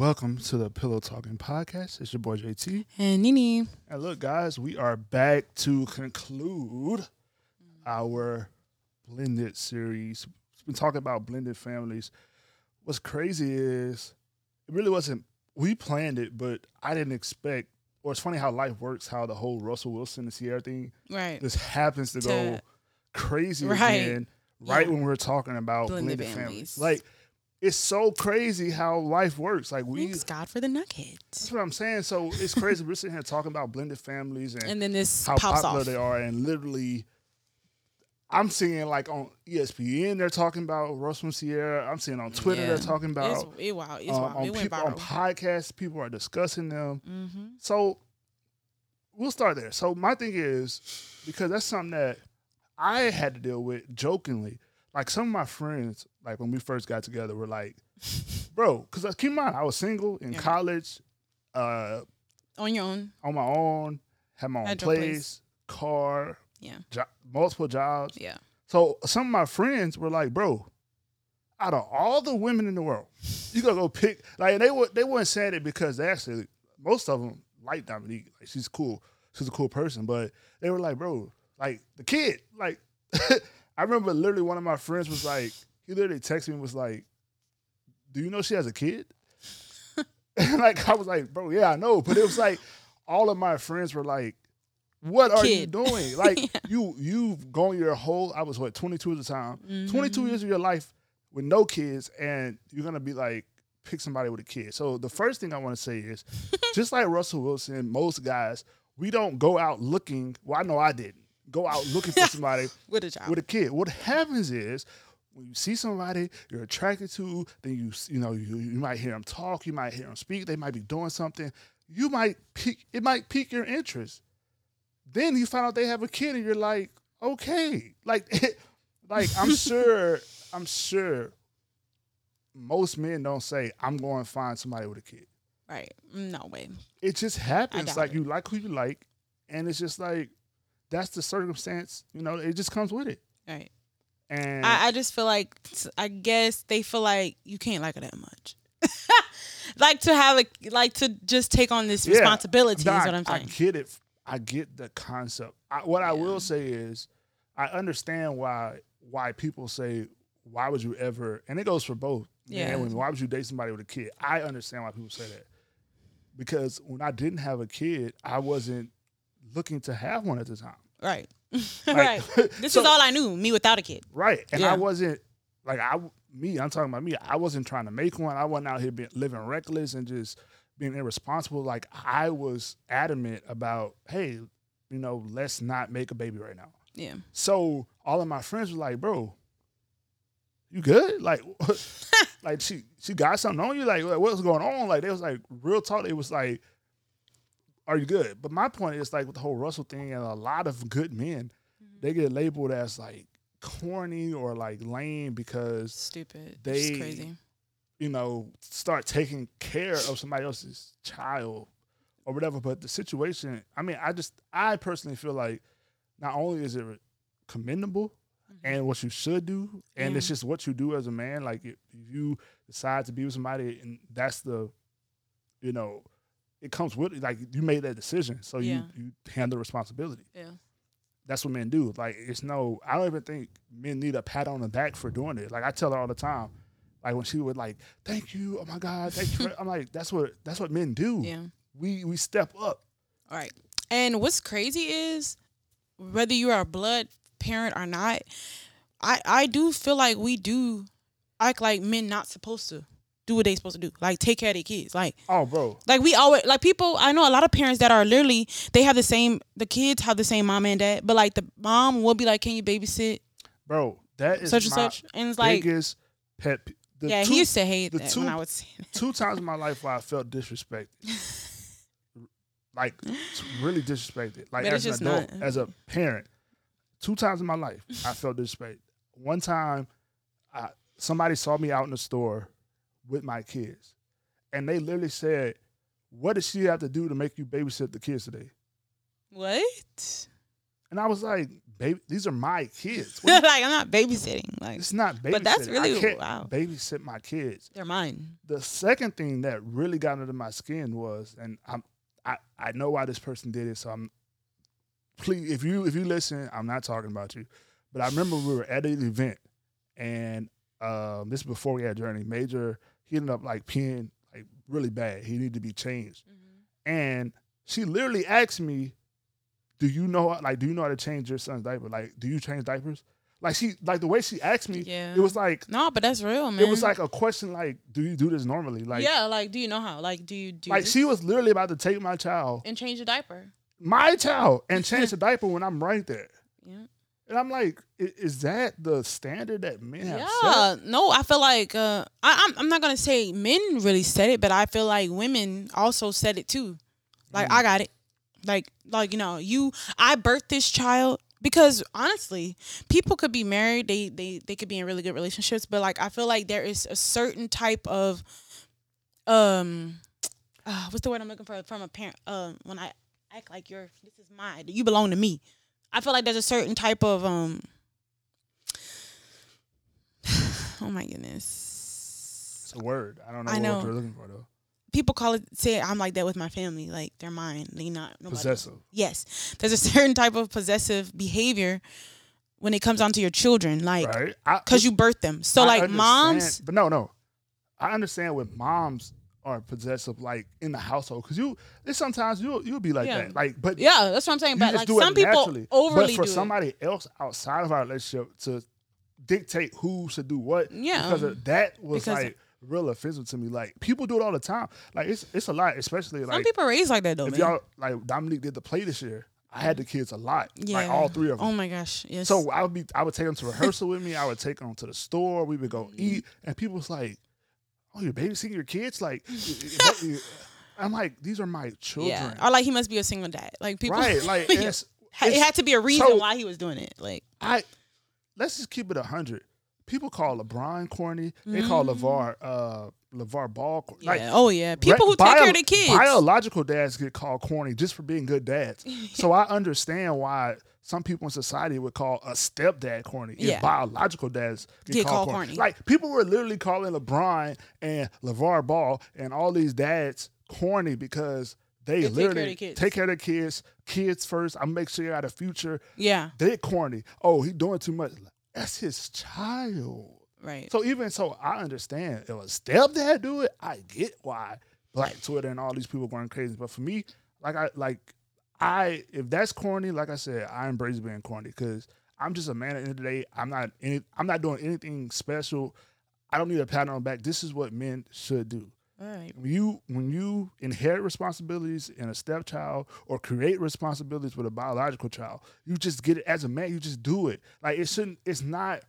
Welcome to the Pillow Talking Podcast. It's your boy JT. And Nini. And look, guys, we are back to conclude our blended series. We've been talking about blended families. What's crazy is it really wasn't, we planned it, but I didn't expect, or it's funny how life works, how the whole Russell Wilson and Ciara thing Right. just happens to, To- go crazy Right. again right Yeah. when we're talking about Blended blended, families. families. Like, it's so crazy how life works. Like, we, Thanks God for the nugget. that's what I'm saying. So it's crazy. We're sitting here talking about blended families and, And then this how pops popular off. they are, and literally, I'm seeing like on ESPN they're talking about Russell and Ciara. I'm seeing on Twitter Yeah. they're talking It's, about it, wow. It's uh, wild. on It went people on podcasts. People are discussing them. mm-hmm. So we'll start there. So my thing is because that's something that I had to deal with jokingly. Like some of my friends, like when we first got together, we're like, "Bro," because keep in mind I was single in Yeah. college, uh, On your own. on my own, had my own place, place. car, Yeah. jo- multiple jobs. Yeah. So some of my friends were like, "Bro, out of all the women in the world, you gotta go pick." Like they were, they weren't saying it because they actually most of them like Dominique. Like she's cool, she's a cool person, but they were like, "Bro, like the kid." Like I remember literally one of my friends was like, he literally texted me and was like, "Do you know she has a kid?" and like I was like, "Bro, yeah, I know," but it was like all of my friends were like. What are you doing? Like you, you've gone your whole. I was what twenty two at the time. Mm-hmm. 22 years of your life with no kids and you're gonna be like pick somebody with a kid so the first thing i want to say is just like russell wilson most guys we don't go out looking well i know i didn't go out looking for somebody With a child. with a kid what happens is when you see somebody you're attracted to then you you know you, you might hear them talk you might hear them speak they might be doing something you might pique it might pique your interest then you find out they have a kid and you're like okay like like i'm sure i'm sure most men don't say i'm going to find somebody with a kid right. No way. it just happens like it. you like who you like and it's just like that's the circumstance you know it just comes with it Right. And I, I just feel like I guess they feel like you can't like her that much. like to have a like to just take on this Yeah. responsibility Nah, is what I'm saying. I get it. I get the concept. I, what I will say is, I understand why why people say, "Why would you ever?" And it goes for both. Yeah. Why would you date somebody with a kid? I understand why people say that because when I didn't have a kid, I wasn't looking to have one at the time. Right. right. This so- is all I knew, me without a kid. Right. And Yeah. I wasn't like I me, I'm talking about me. I wasn't trying to make one. I wasn't out here being, living reckless and just being irresponsible. Like I was adamant about, hey, you know, let's not make a baby right now. Yeah. So all of my friends were like, bro, you good? Like like she she got something on you? Like what- what's going on? Like they was like real talk. It was like, are you good? But my point is like with the whole Russell thing and a lot of good men, they get labeled as like corny or like lame because Stupid. They- you know start taking care of somebody else's child or whatever. But the situation, I mean, I just I personally feel like not only is it commendable and what you should do, and Yeah. it's just what you do as a man. Like if you decide to be with somebody, and that's the, you know, it comes with it. Like you made that decision, so Yeah. you you handle responsibility. Yeah. That's what men do. Like it's no, I don't even think men need a pat on the back for doing it. Like I tell her all the time, like when she would like, "Thank you, oh my God, thank you." I'm like, that's what that's what men do. Yeah. We we step up. All right. And what's crazy is whether you're a blood parent or not, I I do feel like we do act like men not supposed to do what they supposed to do. Like take care of their kids. Like Oh, bro, like we always like people I know a lot of parents that are literally they have the same the kids have the same mom and dad, but like the mom will be like, Can you babysit? bro, that is Such and such. And it's like biggest pet. pe- The Yeah, two, he used to hate the that two- when I was saying two times in my life where I felt disrespected. like really disrespected. Like But as an adult, not- as a parent. Two times in my life I felt disrespected. One time I, somebody saw me out in the store with my kids. And they literally said, What does she have to do to make you babysit the kids today? What? And I was like, baby. These are my kids. Like I'm not babysitting. Like it's not babysitting. But that's really- I can't wow. babysit my kids. they're mine. The second thing that really got under my skin was, and I'm I, I know why this person did it, so I'm please if you if you listen, I'm not talking about you. But I remember we were at an event and um, this is before we had Journey. Major he ended up like peeing like really bad. He needed to be changed. Mm-hmm. And she literally asked me, Do you know like do you know how to change your son's diaper? Like, do you change diapers? Like she like the way she asked me, Yeah. it was like No, but that's real, man. it was like a question like, Do you do this normally? Like yeah, like do you know how? Like do you do like this she was literally about to take my child, and change the diaper? my child, and change the diaper when I'm right there. Yeah. And I'm like, is that the standard that men have set? Yeah, no, I feel like uh, I, I'm I'm not gonna say men really said it, but I feel like women also said it too. Like Mm. I got it, like like you know you I birthed this child because honestly, people could be married, they they they could be in really good relationships, but like I feel like there is a certain type of um, uh, what's the word I'm looking for from a parent um when I act like you're this is mine, you belong to me. I feel like there's a certain type of um oh my goodness. It's a word. I don't know, I know. what you're looking for though. People call it say I'm like that with my family, like they're mine. They not nobody. Possessive. Yes. There's a certain type of possessive behavior when it comes onto your children, like Right? Because you birth them. So I like understand- moms but no, no. I understand when moms are possessive, like in the household, because you, there's sometimes you you'll be like Yeah. that, like, but Yeah, that's what I'm saying. But like some people naturally. overly but for do it. somebody else outside of our relationship to dictate who should do what, Yeah. because of, that was Because- like real offensive to me. Like people do it all the time. Like it's it's a lot, especially like Some people raised like that though, if man. y'all like Dominique did the play this year. I had the kids a lot, yeah. like all three of them. Oh my gosh. Yes. So I would be, I would take them to rehearsal with me. I would take them to the store. We would go Mm-hmm. eat, and people was like, "Oh, you're babysitting your kids?" Like, I'm like, these are my children, yeah. Or like he must be a single dad. Like people right? Like, and it's, it had to be a reason so- why he was doing it. Like I let's just keep it a hundred. People call LeBron corny. They call LaVar uh LaVar Ball corny. yeah. Like, oh yeah. People who take bio- care of the kids. Biological dads get called corny just for being good dads. so I understand why some people in society would call a stepdad corny. If Yeah. biological dads get, Get called, called corny. corny. Like people were literally calling LeBron and LaVar Ball and all these dads corny because they, They take care literally take care of their kids, kids first. I make sure you got a future. yeah. They corny. Oh, he doing too much. That's his child. Right. So even so, I understand if a stepdad do it, I get why Black Twitter and all these people going crazy. But for me, like I like I if that's corny, like I said, I embrace being corny because I'm just a man at the end of the day. I'm not any, I'm not doing anything special. I don't need a pat on the back. This is what men should do. All right. When you when you inherit responsibilities in a stepchild or create responsibilities with a biological child, you just get it as a man. You just do it. Like it shouldn't. It's not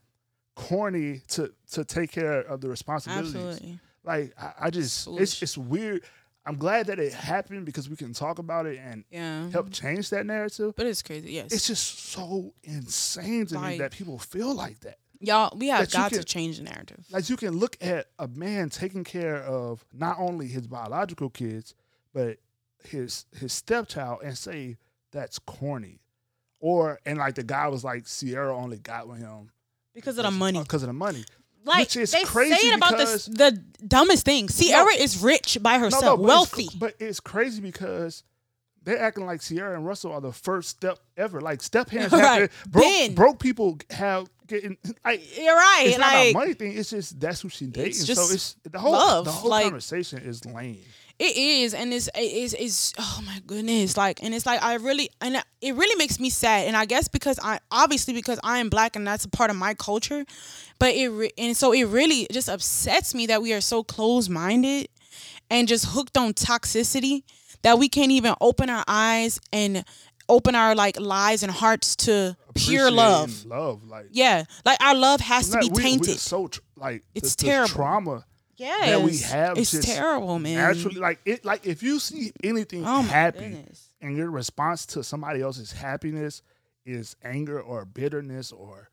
corny to to take care of the responsibilities. Absolutely. Like I, I just it's it's weird. I'm glad that it happened because we can talk about it and Yeah. help change that narrative. But it's crazy. Yes. It's just so insane to me that people feel like that. Y'all, we have that got to change the narrative. Like you can look at a man taking care of not only his biological kids, but his his stepchild and say that's corny. Or and like the guy was like Ciara only got with him Because of the money. because of the money. Like which is they crazy say it about because- this, the dumbest thing. Ciara is rich by herself, but it's- wealthy. but it's crazy because they're acting like Ciara and Russell are the first step ever. Like step hands Right. broke, Ben. broke people have getting like You're right. it's not like a money thing. It's just that's who she dating. so it's the whole love, the whole like- conversation is lame. It is, and it's it is is oh my goodness, like, and it's like I really and it really makes me sad, and I guess because I obviously because I am black and that's a part of my culture, but it re- and so it really just upsets me that we are so close minded and just hooked on toxicity that we can't even open our eyes and open our like lives and hearts to pure love. love, like Yeah, like our love has to be we- we tainted. so tr- like It's the, the terrible. trauma yes, that we have. It's terrible, man. Actually, like it, like if you see anything Oh happy, goodness. and your response to somebody else's happiness is anger or bitterness or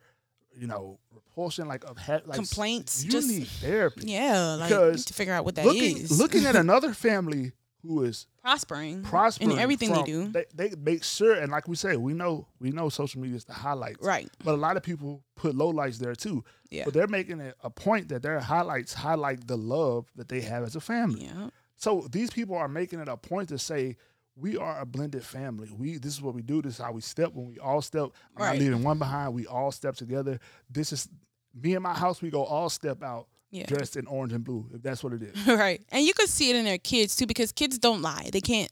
you know repulsion, like of ha- like Complaints, You just- need therapy. Yeah, like you Because need to figure out what that is. looking looking at another family who is prospering, prospering in everything from- they do. They, they make sure, and like we say, we know we know social media is the highlights, right. But a lot of people put lowlights there too. Yeah. But they're making it a point that their highlights highlight the love that they have as a family. Yeah. So these people are making it a point to say we are a blended family. We this is what we do. This is how we step. When we all step, I'm Right. not leaving one behind. We all step together. This is me and my house. We go all step out Yeah. dressed in orange and blue. If that's what it is. right. And you could see it in their kids too, because kids don't lie. They can't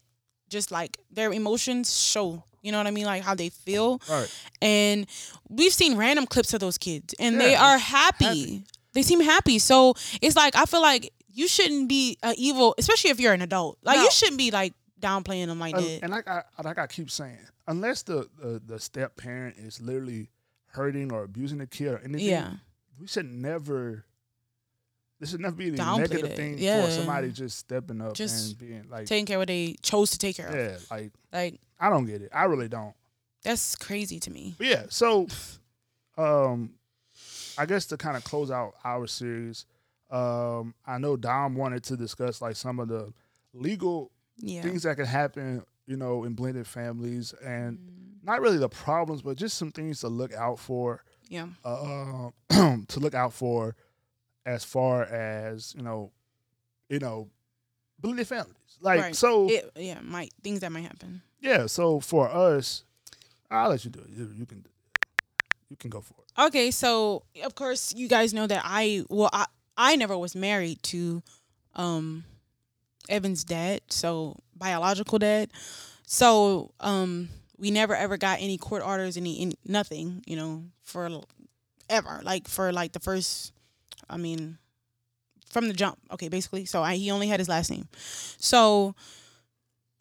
just like their emotions show. You know what I mean? Like how they feel. Right. And we've seen random clips of those kids, and they are happy. happy. They seem happy. So it's like I feel like you shouldn't be evil, especially if you're an adult. Like No. you shouldn't be like downplaying them like And, that. and like I like I keep saying, unless the, the the step parent is literally hurting or abusing the kid or anything, Yeah. we should never. This should never be Downplay negative thing Yeah. for somebody just stepping up Just and being like, Taking care of what they chose to take care of. yeah, like Like I don't get it. I really don't. that's crazy to me. But yeah, so um I guess to kind of close out our series, um, I know Dom wanted to discuss like some of the legal Yeah. things that can happen, you know, in blended families and Mm, not really the problems, but just some things to look out for, yeah. uh, to look out for as far as, you know, you know, blended families. Like Right. so It, yeah, might things that might happen. yeah, so for us, I'll let you do it. You, you can you can go for it. Okay, so of course you guys know that I well I I never was married to um Evan's dad, so biological dad. So um we never ever got any court orders, any, any nothing, you know, for ever. Like for like the first I mean from the jump. Okay, basically. So I he only had his last name. So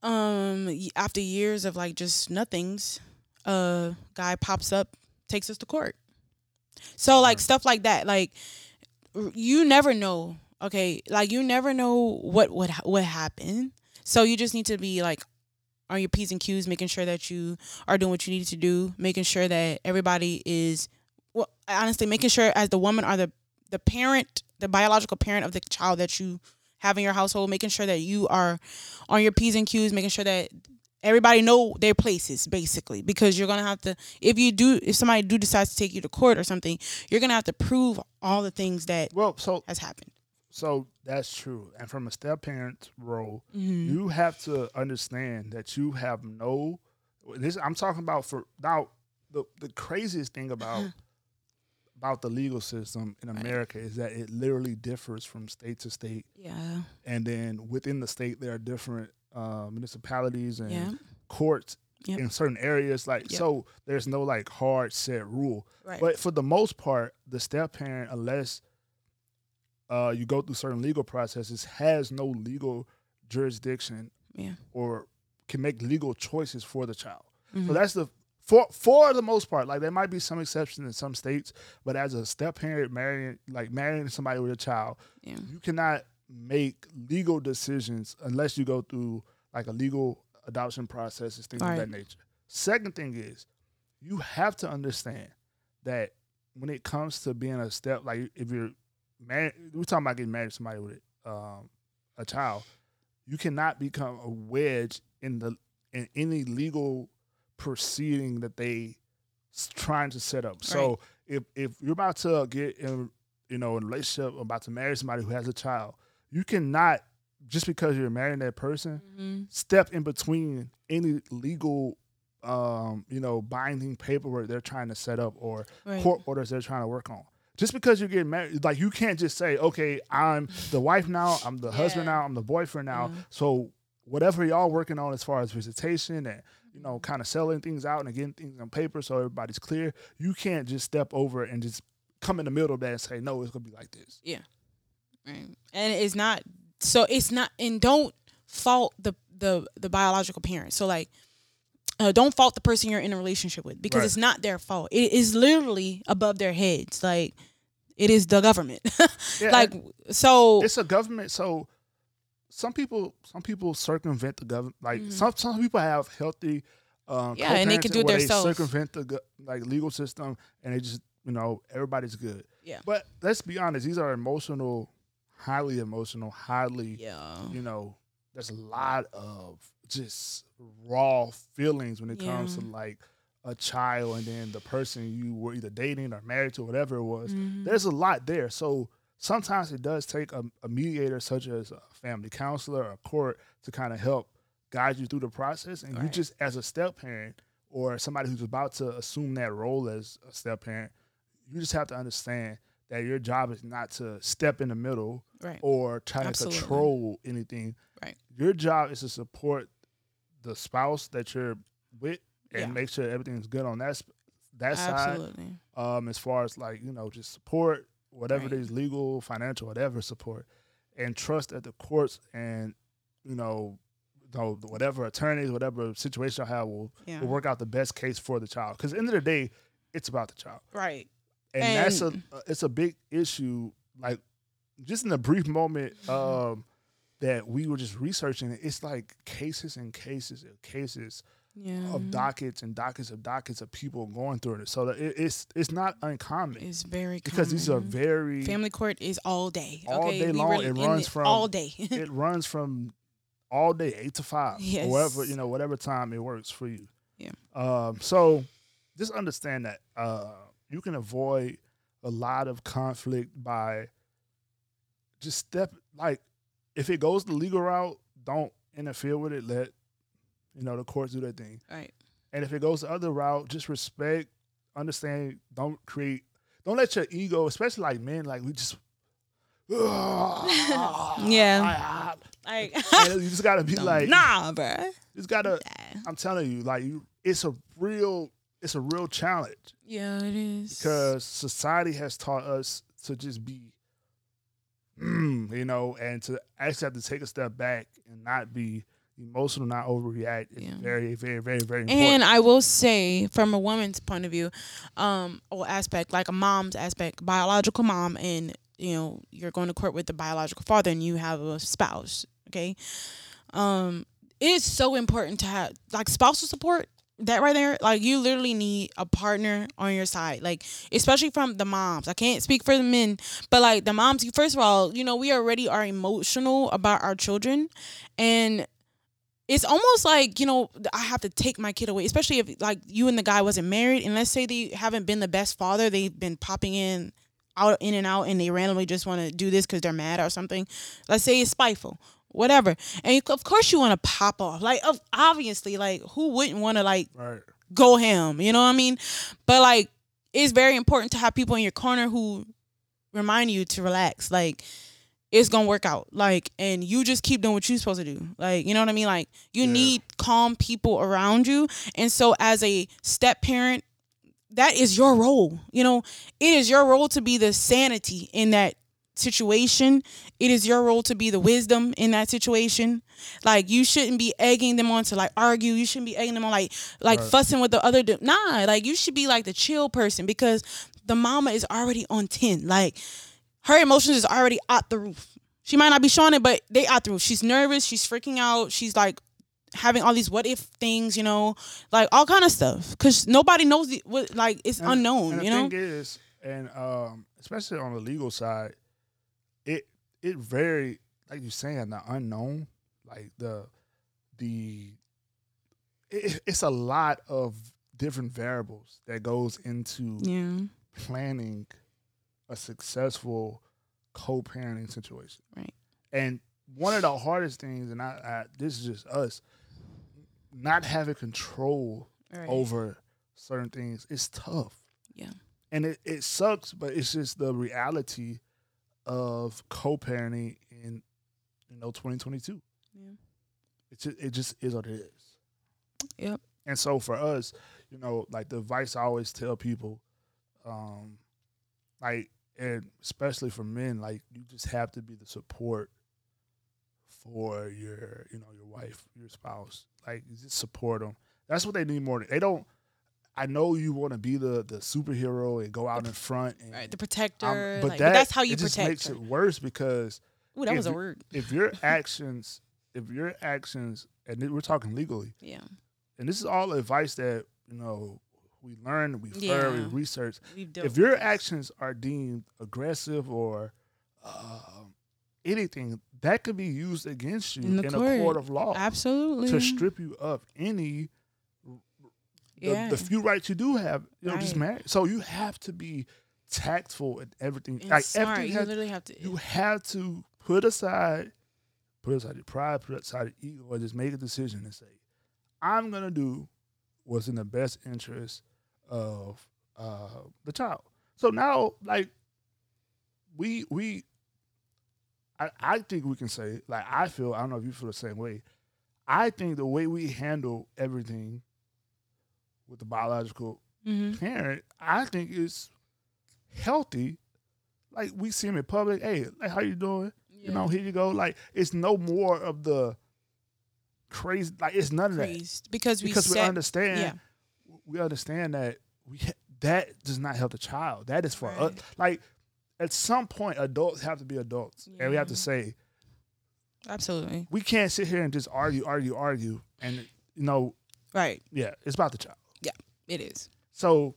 um after years of like just nothings, a guy pops up takes us to court. So like stuff like that, like you never know. Okay, like you never know what would what happened. So you just need to be like on your p's and q's, making sure that you are doing what you need to do, making sure that everybody is well, honestly, making sure as the woman or the the parent, the biological parent of the child that you have in your household, making sure that you are on your p's and q's, making sure that everybody know their places basically because you're gonna have to if you do if somebody do decides to take you to court or something you're gonna have to prove all the things that Well, so has happened so that's true. And from a step parent role, mm-hmm. you have to understand that you have no this I'm talking about for now the the craziest thing about about the legal system in Right. America is that it literally differs from state to state yeah and then within the state there are different uh, municipalities and yeah courts Yep. in certain areas like Yep. so there's no like hard set rule right but for the most part the step parent unless uh, you go through certain legal processes has no legal jurisdiction yeah or can make legal choices for the child Mhm. so that's the for for the most part like there might be some exceptions in some states but as a step parent marrying like marrying somebody with a child yeah you cannot make legal decisions unless you go through like a legal adoption process and things of Right. that nature. Second thing is you have to understand that when it comes to being a step like if you're married we're talking about getting married to somebody with um, a child, you cannot become a wedge in the in any legal proceeding that they trying to set up. So if if you're about to get in you know in a relationship about to marry somebody who has a child, you cannot just because you're marrying that person hmm step in between any legal um you know binding paperwork they're trying to set up or right. court orders they're trying to work on. Just because you get married like you can't just say okay i'm the wife now i'm the husband now i'm the boyfriend now. Mhm. so whatever y'all working on as far as visitation and you know kind of selling things out and getting things on paper so everybody's clear you can't just step over and just come in the middle of that and say no it's gonna be like this. Yeah. right. And it's not so it's not and don't fault the the the biological parent. So like uh, don't fault the person you're in a relationship with because Right. it's not their fault. It is literally above their heads. Like it is the government. Yeah, like so it's a government so some people some people circumvent the government like Mhm. some some people have healthy um Yeah, and they can do it themselves. circumvent the go- like legal system and they just you know everybody's good Yeah. but let's be honest these are emotional highly emotional highly yeah you know there's a lot of just raw feelings when it comes to like a child and then the person you were either dating or married to, whatever it was. Mhm. There's a lot there. So sometimes it does take a, a mediator, such as a family counselor or a court, to kind of help guide you through the process. And you just, as a step parent or somebody who's about to assume that role as a step parent, you just have to understand that your job is not to step in the middle Right. or try Absolutely. to control anything. Right. Your job is to support the spouse that you're with and Yeah. make sure everything's good on that that side. Absolutely. Um, as far as like you know, just support whatever Right. it is, legal, financial, whatever support, and trust that the courts and you know, whatever attorneys, whatever situation I have will, Yeah. will work out the best case for the child. Because at the end of the day, it's about the child Right. and, that's a it's a big issue. Like just in the brief moment Mm-hmm. um, that we were just researching, it's like cases and cases and cases Yeah. of dockets and dockets of dockets of people going through it. So that it, it's it's not uncommon It's very because these are very family court is all day. All okay? day We long. It runs from- all day. it runs from all day eight to five, Yes. whatever you know, whatever time it works for you. Yeah. Um. So just understand that uh, you can avoid a lot of conflict by just step like if it goes the legal route, don't interfere with it. Let you know the courts do their thing. right. And if it goes the other route, just respect, understand. Don't create. Don't let your ego, especially like men, like we just. Yeah. Like you just gotta be like, nah, bro. you just gotta. I'm telling you, like you, it's a real, it's a real challenge Yeah, it is. because society has taught us to just be, mm, you know, and to actually have to take a step back and not be emotional, not overreact. It's Yeah. very, very, very, very important. And I will say, from a woman's point of view, um, or aspect, like a mom's aspect, biological mom, and you know, you're going to court with the biological father, and you have a spouse. Okay, um, it is so important to have like spousal support. That right there, like you literally need a partner on your side, like especially from the moms. I can't speak for the men, but like the moms. First of all, you know we already are emotional about our children, and it's almost like you know I have to take my kid away, especially if like you and the guy wasn't married, and let's say they haven't been the best father, they've been popping in, out in and out, and they randomly just want to do this because they're mad or something. Let's say it's spiteful, whatever, and of course you want to pop off, like obviously, like who wouldn't want to like right. go ham, you know what I mean? But like it's very important to have people in your corner who remind you to relax, like it's gonna work out. Like, and you just keep doing what you're supposed to do. Like, you know what I mean? Like, you Yeah. need calm people around you. And so, as a step parent, that is your role. You know, it is your role to be the sanity in that situation. It is your role to be the wisdom in that situation. Like, you shouldn't be egging them on to like argue. You shouldn't be egging them on like like Right. fussing with the other. Nah, like you should be like the chill person because the mama is already on ten. Like her emotions is already out the roof. She might not be showing it, but they out the roof. She's nervous. She's freaking out. She's like having all these what if things, you know, like all kind of stuff. Because nobody knows the, what like it's And- unknown, and the you know. thing is, and um, especially on the legal side, it it very like you're saying the unknown, like the the it, it's a lot of different variables that goes into yeah, planning a successful co-parenting situation. Right. And one of the hardest things, and I, I this is just us, not having control right. over certain things is tough. Yeah. And it, it sucks, but it's just the reality of co-parenting in you know 2022. Yeah. It's just, it just is what it is. Yep. And so for us, you know, like the advice I always tell people, um, like and especially for men, like you just have to be the support for your, you know, your wife, your spouse. Like you just support them. That's what they need more. They don't. I know you want to be the the superhero and go out in front, and, Right, the um, protector. but, like, that, but that's how you it just protect. makes her. it worse because Ooh, that was a you- word. if your actions, if your actions, and we're talking legally, Yeah, and this is all advice that you know we learn, we heard, we research. If your this. actions are deemed aggressive or um, anything that could be used against you In in, the a court. court of law Absolutely. to strip you of any the, yeah. the few rights you do have. You know, just Right. married. So you have to be tactful in everything. and like smart. everything You has, literally have to. you have to put aside put aside your pride, put aside your ego, and just make a decision and say, I'm gonna do what's in the best interest of uh, the child. So now, like, we we I, I think we can say, like I feel, I don't know if you feel the same way. I think the way we handle everything with the biological hmm parent, I think is healthy. Like we see him in public, hey, like how you doing? You know, here you go. Like it's no more of the crazy. Like it's none of that because we because we understand. yeah. We understand that we that does not help the child. That is for us. Like at some point, adults have to be adults, and we have to say absolutely we can't sit here and just argue, argue, argue, and you know, right. yeah, it's about the child. Yeah, it is. So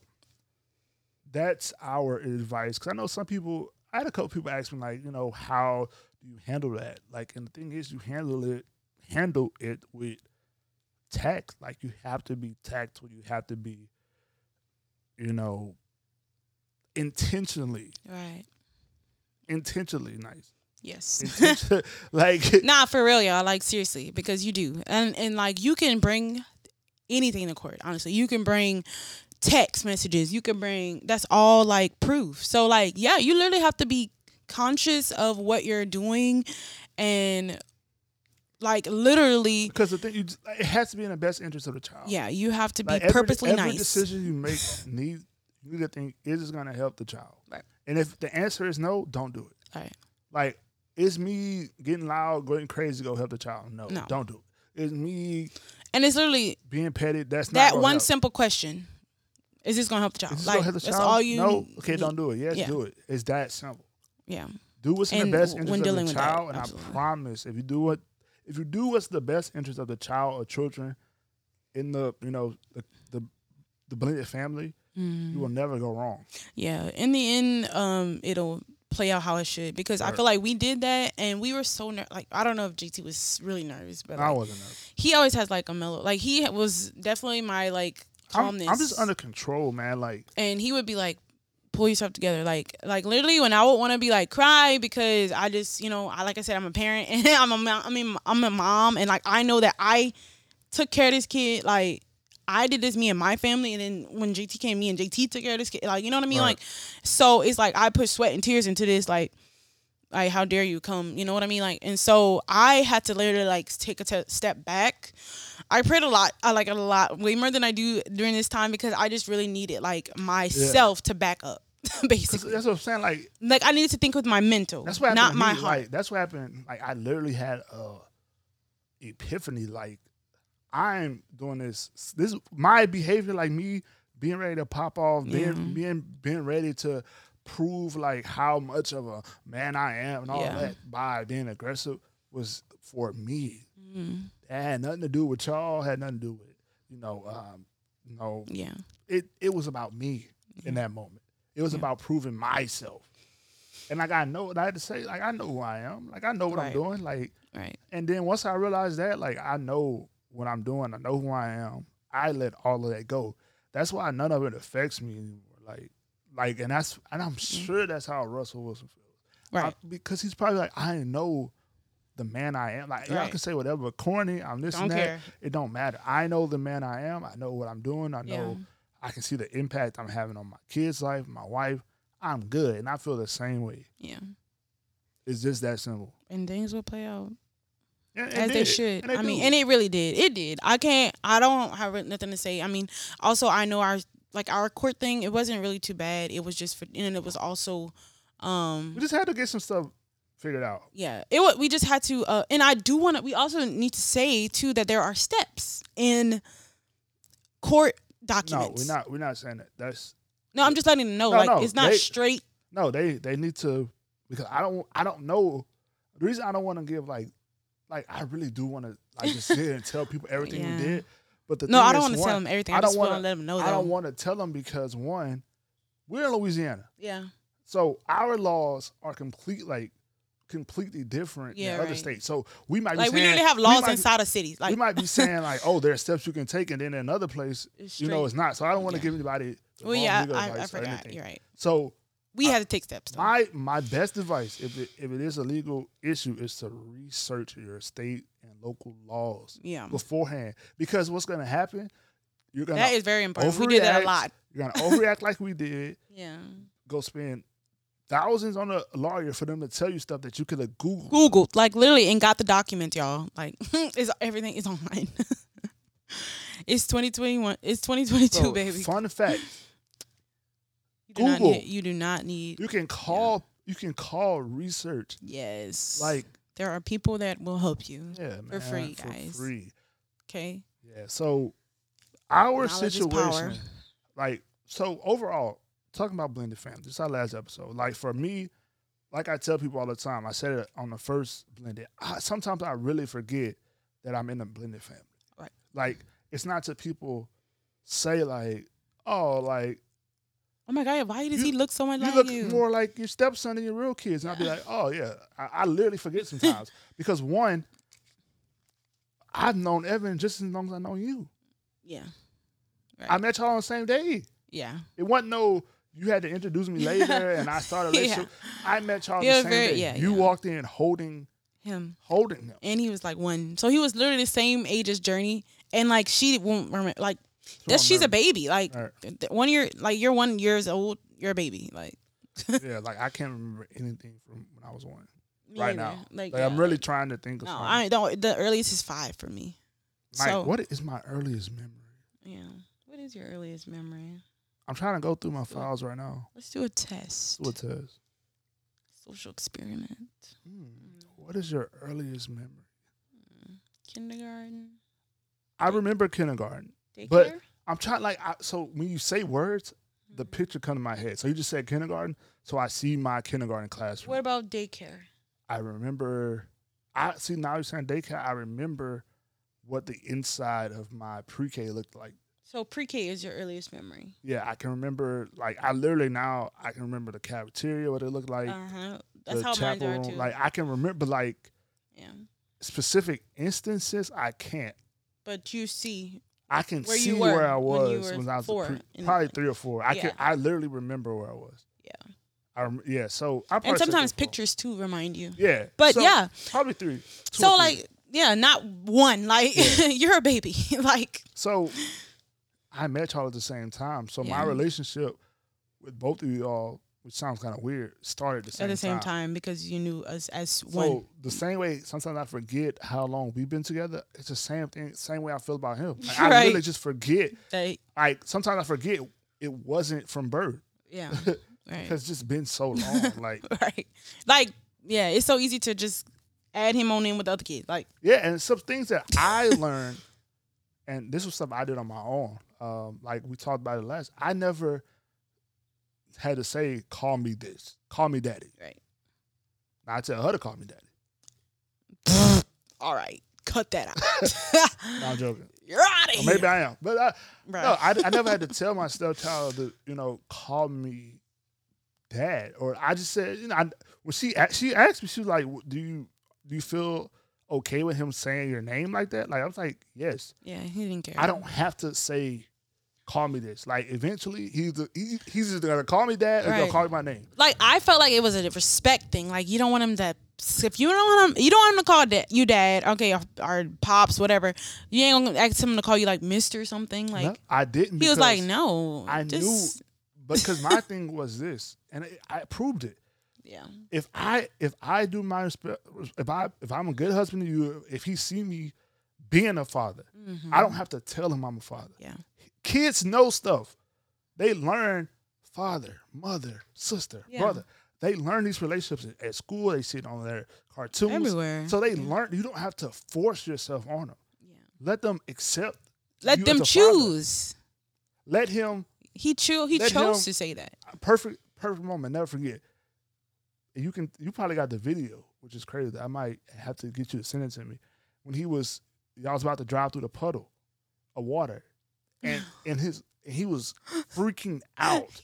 that's our advice. Because I know some people, I had a couple people ask me, like, you know, how do you handle that? Like, and the thing is, you handle it, handle it with tact. Like, you have to be tactful. You have to be, you know, intentionally, Right. intentionally nice. Yes. Like, Nah, for real, y'all. Like seriously, because you do, and and like you can bring anything to court. Honestly, you can bring text messages. You can bring. That's all like proof. So like, yeah, you literally have to be conscious of what you're doing, and like literally, because the thing, you, it has to be in the best interest of the child. yeah, you have to be Like, every- purposely every nice. decision you make need you need to think is this going to help the child Right. and if the answer is no don't do it Right. like is me getting loud going crazy go help the child no, No. don't do it. it is me And it's literally being petty that's not that one help. simple question: Is this gonna help the child? is this like help the that's child all you. no okay need. don't do it yes Yeah. do it it's that simple Yeah. do what's in And the best interest of the child and absolutely. i promise if you do what if you do what's the best interest of the child or children in the you know the the, the blended family Mm. you will never go wrong Yeah, in the end, um, it'll play out how it should because I feel like we did that and we were so ner- like I don't know if JT was really nervous, but i wasn't nervous. he always has like a mellow like he was definitely my like I'm, calmness. I'm just under control, man. Like, and he would be like pull yourself together like like literally when I would want to be like cry because I just you know I like I said I'm a parent and I'm a mom, I mean I'm a mom and like I know that I took care of this kid like I did this me and my family and then when JT came me and JT took care of this kid like you know what I mean Right. like so it's like I put sweat and tears into this like like how dare you come you know what I mean like and so I had to literally like take a step back I prayed a lot I like a lot way more than I do during this time because I just really needed like myself to back up. basically that's what I'm saying. Like, like I needed to think with my mental that's what not my heart Like, that's what happened. Like, I literally had a epiphany. Like, I'm doing this. This my behavior. Like me being ready to pop off. Being Yeah. being being ready to prove like how much of a man I am and all Yeah. that by being aggressive was for me. Mm, It had nothing to do with y'all. Had nothing to do with you know. Um, you know, yeah it it was about me in that moment. It was Yeah. about proving myself. And like I know, and I had to say, like I know who I am. Like I know what I'm doing. Like, right and then once I realized that, like I know what I'm doing. I know who I am. I let all of that go. That's why none of it affects me anymore. Like, like, and that's and I'm mm. sure that's how Russell Wilson feels. right I- because he's probably like, I know the man I am. Like y'all Right. can say whatever, corny. I'm this don't and that. care It don't matter. I know the man I am. I know what I'm doing. I know Yeah. I can see the impact I'm having on my kids' life, my wife. I'm good, and I feel the same way. yeah It's just that simple. and things will play out as they should. They I mean, and it really did. It did. I can't. I don't have nothing to say. I mean, also I know our like our court thing. It wasn't really too bad. It was just for, and it was also, um, we just had to get some stuff figured out. yeah. It. We just had to. Uh, and I do want to. We also need to say too that there are steps in court documents. No, we're not. We're not saying that. That's No, I'm just letting them know. No, like no, it's not they- straight. no. They they need to because I don't. I don't know. The reason I don't want to give like like I really do want to like just sit and tell people everything Yeah. we did. But the No, I don't want to tell them everything. I I, don't want to let them know. Though. I don't want to tell them because one, we're in Louisiana. Yeah. So our laws are complete, like completely different Yeah, in other states. So we might Like be we saying, literally have laws inside of cities. Like we might be saying like, oh, there are steps you can take, and then in another place, you know, it's not. So I don't want to Yeah. give anybody. the well, yeah, legal I, I forgot. anything. You're right. So We had to take steps. Though. my my best advice, if it if it is a legal issue, is to research your state and local laws yeah, beforehand, because what's going to happen, you're gonna is very important. We did that a lot. you're going to overreact like we did. Yeah. Go spend thousands on a lawyer for them to tell you stuff that you could have Googled. Googled like literally and got the document, y'all. Like is everything is online. it's 2021. It's 2022, So, baby. Fun fact: You do not Google. need, you do not need. you can call you can call research Yes. like there are people that will help you. yeah, man, free, for guys. free. Okay. Yeah. So our Knowledge situation, like, so overall, talking about blended family, this is our last episode. Like for me, like I tell people all the time, I said it on the first blended. I, sometimes I really forget that I'm in a blended family. Right. Like it's not to people say like, oh, like Oh my God, why does You- he look so much like you like look you? more like your stepson than your real kids. And I'd be like, oh yeah. I, I literally forget sometimes because one, I've known Evan just as long as I know you. yeah. I met y'all on the same day. Yeah. It wasn't no you had to introduce me later and I started a Yeah. I met y'all the same very- day. yeah, you yeah. walked in holding Him. holding him. And he was like one. So he was literally the same age as Journey. And like she won't remember like that she's a baby. Like Right. one year like you're one years old, you're a baby. Like yeah, like I can't remember anything from when I was one. me right neither. now. Like, Like, I'm really trying to think of No, something. I don't the earliest is five for me. Mike, so what is my earliest memory? yeah. What is your earliest memory? I'm trying to go through my files right now. Let's do a test. Do a test. Social experiment. Hmm. What is your earliest memory? Kindergarten. I remember kindergarten. Daycare. But- I'm trying like I, so when you say words, the Mm-hmm. picture come to my head. So you just said kindergarten, so I see my kindergarten classroom. what about daycare? I remember. I see now you're saying daycare. I remember what the inside of my pre-K looked like. So pre-K is your earliest memory. Yeah, I can remember. Like I literally now I can remember the cafeteria, what it looked like. Uh huh. That's the how mine chapel are room. too. Like I can remember like yeah. specific instances. I can't. But you see, I can Where see where I was you when, I was four pre- probably three or four. I can I literally remember where I was. Yeah. I rem- yeah. So I probably and sometimes three or four. pictures too remind you. Yeah. But So, yeah, probably three. so three. like yeah, not one. Like you're a baby. like so I met y'all at the same time. So my relationship with both of you all, which sounds kind of weird, started at the same, at the same time because you knew us as one So one. the same way, sometimes I forget how long we've been together. It's the same thing, same way I feel about him. Like, I Right. really just forget. That Like sometimes I forget it wasn't from birth yeah. Right. it's just been so long. like right. Like yeah, it's so easy to just add him on in with the other kids. Like yeah, and some things that I learned, and this was stuff I did on my own. Um, like we talked about it last. I never had to say, "Call me this," "Call me daddy." right. I tell her to call me daddy. All right. Cut that out. No, I'm joking. You're out of here. maybe I am, but I, Right. no, I, I never had to tell my stepchild to, you know, call me dad. Or I just said, you know, I, when she she asked me, she was like, "Do you do you feel okay with him saying your name like that?" Like I was like, "Yes." yeah, he didn't care. I don't have to say, "Call me this." Like eventually, he's the, he, he's just gonna call me dad or gonna call me my name. like I felt like it was a respect thing. Like you don't want him to if you don't want him you don't want him to call da- you dad, okay, or, or pops, whatever. You ain't gonna ask him to call you like Mister or something. Like No, I didn't. he was like, no, I just- knew, because my thing was this, and I, I proved it. yeah, if I if I do my if I if I'm a good husband to you, if he see me being a father, mm-hmm. I don't have to tell him I'm a father. yeah, Kids know stuff. They learn father, mother, sister, Yeah. brother. They learn these relationships at- school. They see it on their cartoons. everywhere. So they learn. You don't have to force yourself on them. Yeah. Let them accept. Let them a father. choose. Let him He chose. He chose to say that. perfect perfect moment. Never forget. You can you probably got the video, which is crazy. I might have to get you to send it to me. When he was y'all was about to drive through the puddle of water, and and his he was freaking out.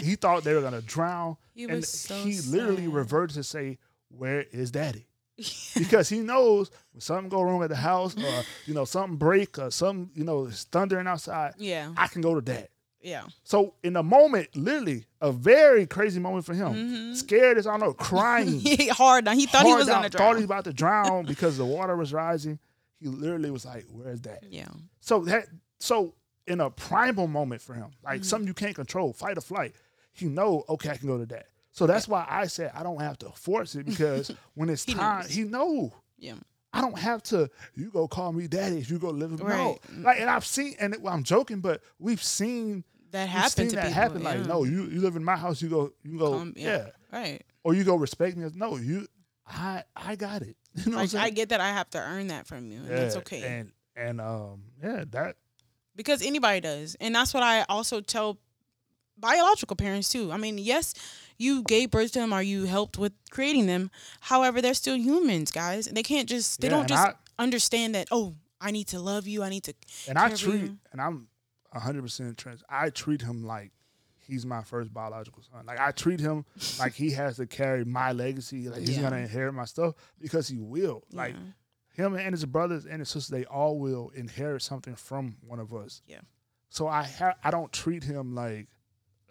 He thought they were gonna drown, He and so he literally reverted to say, where is daddy? because he knows when something go wrong at the house or you know something break or something you know it's thundering outside yeah, i can go to dad yeah, so in a moment literally a very crazy moment for him Mhm. scared as i don't know crying hard now. He thought he was down, gonna thought drown. he was about to drown because the water was rising he literally was like where's that?" yeah, so that so in a primal moment for him, like Mhm. something you can't control, fight or flight, he know okay, I can go to that. So that's why I said I don't have to force it because when it's He time, knows. he know. yeah. I don't have to. You go call me daddy. You go live with me. No, like and I've seen and it, well, I'm joking, but we've seen That happen. we've seen to that people. happen. yeah. Like no, you you live in my house. You go you go Um, yeah. yeah. right. or you go respect me. No, you I I got it. You know what I'm Like? I get that I have to earn that from you, and that's okay. And and um yeah that because anybody does and that's what i also tell biological parents too i mean yes you gave birth to them or you helped with creating them however they're still humans guys and they can't just they Yeah, don't just I- understand that oh i need to love you i need to And I treat, and I'm 100% trans. I treat him like he's my first biological son. Like I treat him like he has to carry my legacy. Like he's Yeah. gonna inherit my stuff because he will. Like yeah. Him and his brothers and his sisters, they all will inherit something from one of us. Yeah. So I ha- I don't treat him like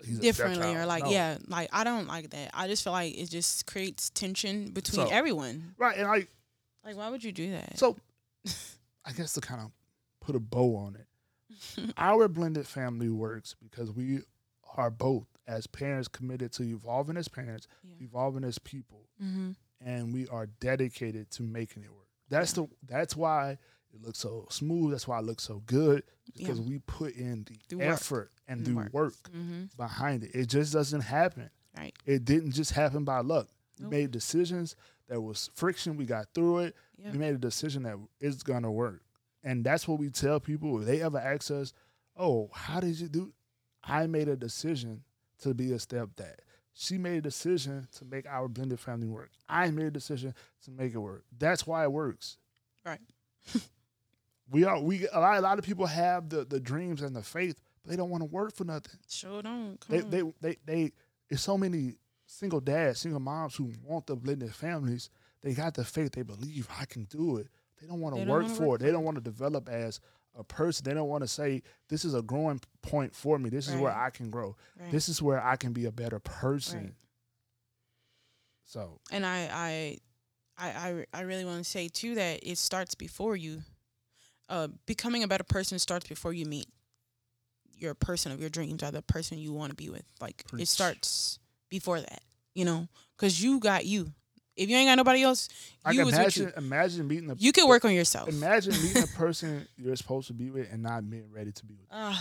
he's a differently or like No. yeah like i don't like that i just feel like it just creates tension between So- everyone Right, and like like why would you do that so, I guess to kind of put a bow on it, our blended family works because we are both as parents committed to evolving as parents, Yeah. evolving as people, mm-hmm. and we are dedicated to making it work. That's Yeah. the that's why it looks so smooth. That's why it looks so good yeah because we put in the, The work. effort and The work. work mm-hmm. behind it. It just doesn't happen. right It didn't just happen by luck. Nope. We made decisions. There was friction. We got through it yeah we made a decision that it's gonna work. And that's what we tell people. If they ever ask us, Oh, how did you do? I made a decision to be a stepdad. She made a decision to make our blended family work. I made a decision to make it work. That's why it works. Right. we are we a lot, a lot of people have the, the dreams and the faith, but they don't want to work for nothing. sure don't They, on. they they they there's so many single dads, single moms who want the blended families. They got the faith. They believe I can do it. They don't want to work for it. They don't want to develop as a person. They don't want to say this is a growing point for me. This is where I can grow. Right. This is where I can be a better person. Right. So and I I I I, I really want to say too that it starts before you. Uh, becoming a better person starts before you meet your person of your dreams or the person you want to be with. Like Preach. it starts before that, you know, because you got you. If you ain't got nobody else, like you imagine you. imagine meeting a You can work on yourself. imagine meeting a person you're supposed to be with and not being ready to be with. Ah,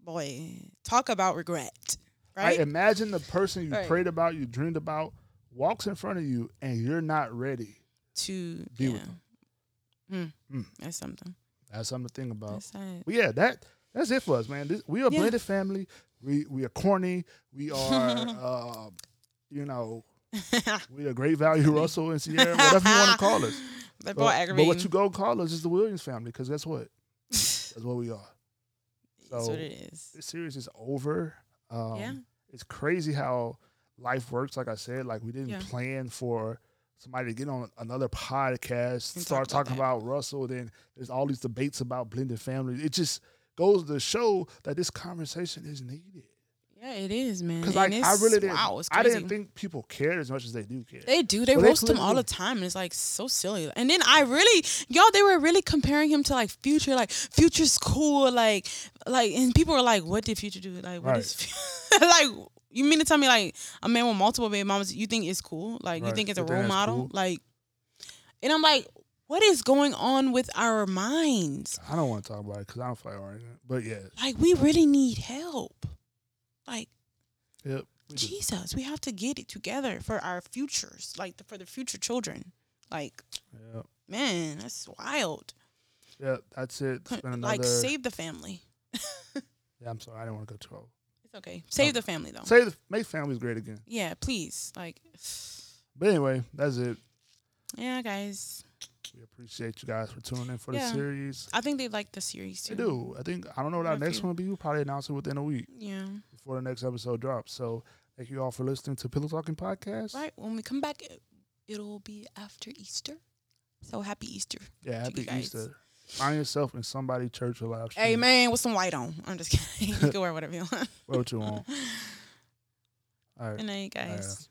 boy, talk about regret, Like, right? imagine the person you Right. prayed about, you dreamed about, walks in front of you and you're not ready. to be yeah. with them. Mm, Mm. That's something. That's something to think about. But yeah, that that's it for us, man. This, we are a Yeah. blended family. We we are corny. We are uh, you know, we are great value Russell and Ciara, whatever you want to call us. But, boy but aggravating. what you go call us is the Williams family, because guess what? That's what we are. That's So what it is. this series is over. Um, Yeah. It's crazy how life works. Like I said, like we didn't Yeah. plan for somebody to get on another podcast, And start talk about talking that. about Russell. Then there's all these debates about blended families. It just goes to show that this conversation is needed. Yeah, it is, man. Because like I really didn't, Wow, I didn't think people cared as much as they do care. They do. They But they roast him all the time, and it's like so silly. And then I really, y'all, they were really comparing him to like Future. Like Future's cool. Like, like, and people were like, "What did Future do? Like, what Right. is like?" You mean to tell me like a man with multiple baby mamas? You think it's cool? Like, you think it's a role model? cool? Like, and I'm like, what is going on with our minds? I don't want to talk about it because I don't fight arguing. But yeah, Like, we really need help. Like. yep. we. Jesus, we have to get it together for our futures, like the, for the future children. Like, Yep. man, that's wild. Yeah, that's it. Another. Like, save the family. yeah, I'm sorry. I didn't want to go too. It's okay. Save Okay. the family though. Say the make families great again. yeah, please. Like, But anyway, that's it. yeah, guys. We appreciate you guys for tuning in for yeah. the series. I think they like the series too. They do. I think I don't know what our next one will be. We'll probably announce it within a week. Yeah. Before the next episode drops. So thank you all for listening to Pillow Talking Podcast. Right. When we come back, it'll be after Easter. So happy Easter. Yeah, happy Easter. Find yourself in somebody church or live stream. Hey man, with some white on. I'm just kidding. you can wear whatever you want. wear what you want. All right. Good night, guys.